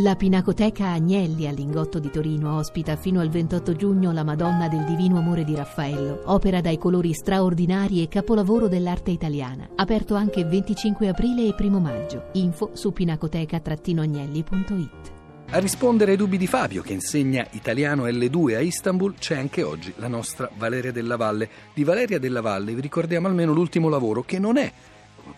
La Pinacoteca Agnelli a Lingotto di Torino ospita fino al 28 giugno la Madonna del Divino Amore di Raffaello, opera dai colori straordinari e capolavoro dell'arte italiana. Aperto anche 25 aprile e 1 maggio. Info su pinacoteca-agnelli.it. A rispondere ai dubbi di Fabio, che insegna italiano L2 a Istanbul, c'è anche oggi la nostra Valeria Della Valle. Di Valeria Della Valle vi ricordiamo almeno l'ultimo lavoro, che non è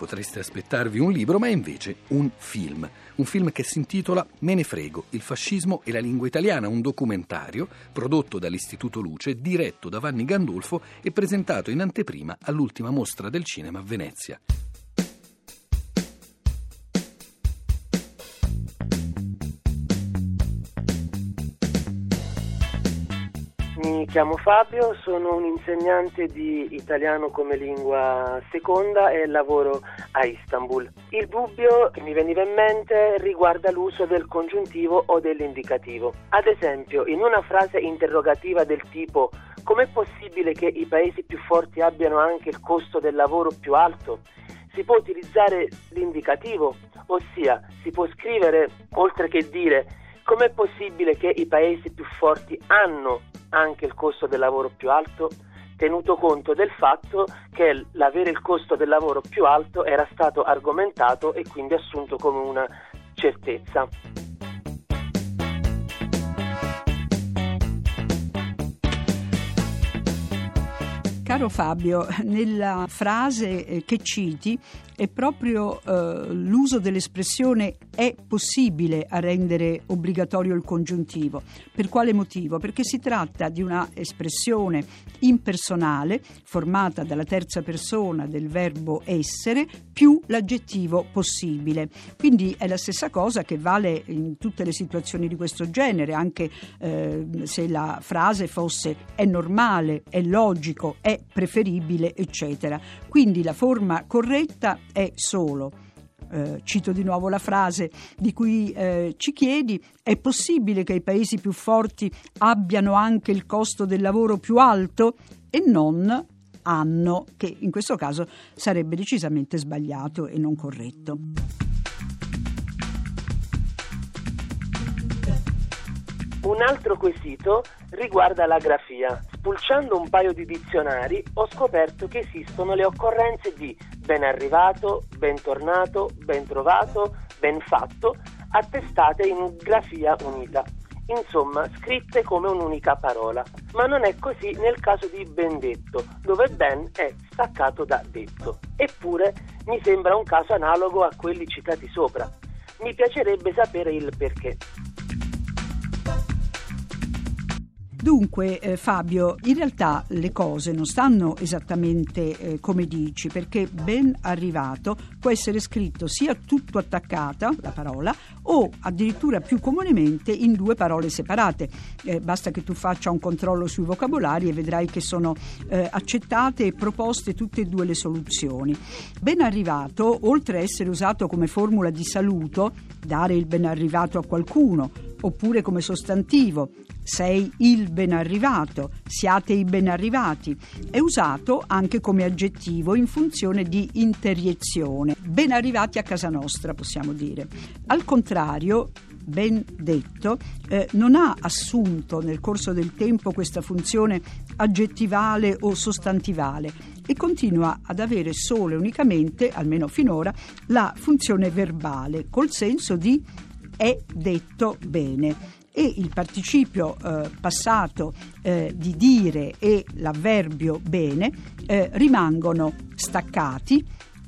potreste aspettarvi un libro, ma è invece un film. Un film che si intitola Me ne frego, il fascismo e la lingua italiana, un documentario prodotto dall'Istituto Luce, diretto da Vanni Gandolfo e presentato in anteprima all'ultima mostra del cinema a Venezia. Mi chiamo Fabio, sono un insegnante di italiano come lingua seconda e lavoro a Istanbul. Il dubbio che mi veniva in mente riguarda l'uso del congiuntivo o dell'indicativo. Ad esempio, in una frase interrogativa del tipo com'è possibile che i paesi più forti abbiano anche il costo del lavoro più alto? Si può utilizzare l'indicativo, ossia si può scrivere, oltre che dire, com'è possibile che i paesi più forti hanno anche il costo del lavoro più alto, tenuto conto del fatto che l'avere il costo del lavoro più alto era stato argomentato e quindi assunto come una certezza. Caro Fabio, nella frase eh, che citi è proprio eh, l'uso dell'espressione è possibile a rendere obbligatorio il congiuntivo. Per quale motivo? Perché si tratta di una espressione impersonale formata dalla terza persona del verbo essere più l'aggettivo possibile. Quindi è la stessa cosa che vale in tutte le situazioni di questo genere, anche eh, se la frase fosse è normale, è logico, è preferibile, eccetera. Quindi la forma corretta è solo. Eh, cito di nuovo la frase di cui eh, ci chiedi, è possibile che i paesi più forti abbiano anche il costo del lavoro più alto e non hanno, che in questo caso sarebbe decisamente sbagliato e non corretto. Un altro quesito riguarda la grafia. Spulciando un paio di dizionari ho scoperto che esistono le occorrenze di ben arrivato, bentornato, ben trovato, ben fatto, attestate in grafia unita. Insomma, scritte come un'unica parola. Ma non è così nel caso di bendetto, dove ben è staccato da detto. Eppure mi sembra un caso analogo a quelli citati sopra. Mi piacerebbe sapere il perché. Dunque eh, Fabio, in realtà le cose non stanno esattamente eh, come dici, perché ben arrivato può essere scritto sia tutto attaccata, la parola, o addirittura più comunemente in due parole separate. Eh, basta che tu faccia un controllo sui vocabolari e vedrai che sono eh, accettate e proposte tutte e due le soluzioni. Ben arrivato, oltre a essere usato come formula di saluto, dare il ben arrivato a qualcuno, oppure come sostantivo, sei il ben arrivato, siate i ben arrivati. È usato anche come aggettivo in funzione di interiezione. Ben arrivati a casa nostra, possiamo dire. Al contrario, ben detto, eh, non ha assunto nel corso del tempo questa funzione aggettivale o sostantivale e continua ad avere solo e unicamente, almeno finora, la funzione verbale, col senso di è detto bene e il participio eh, passato eh, di dire e l'avverbio bene eh, rimangono staccati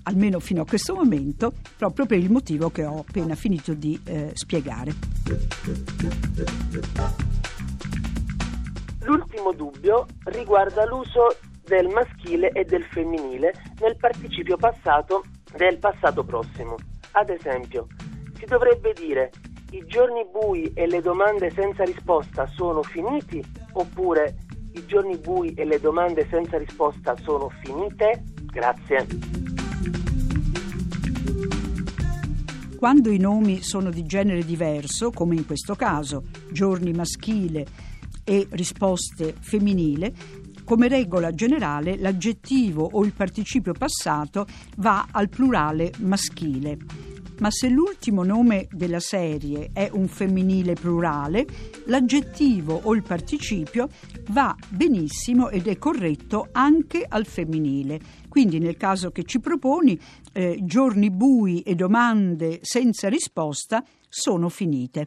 almeno fino a questo momento proprio per il motivo che ho appena finito di eh, spiegare. L'ultimo dubbio riguarda l'uso del maschile e del femminile nel participio passato del passato prossimo. Ad esempio, si dovrebbe dire i giorni bui e le domande senza risposta sono finiti oppure i giorni bui e le domande senza risposta sono finite? Grazie. Quando i nomi sono di genere diverso, come in questo caso, giorni maschile e risposte femminile, come regola generale l'aggettivo o il participio passato va al plurale maschile ma se l'ultimo nome della serie è un femminile plurale, l'aggettivo o il participio va benissimo ed è corretto anche al femminile. Quindi nel caso che ci proponi, eh, giorni bui e domande senza risposta sono finite.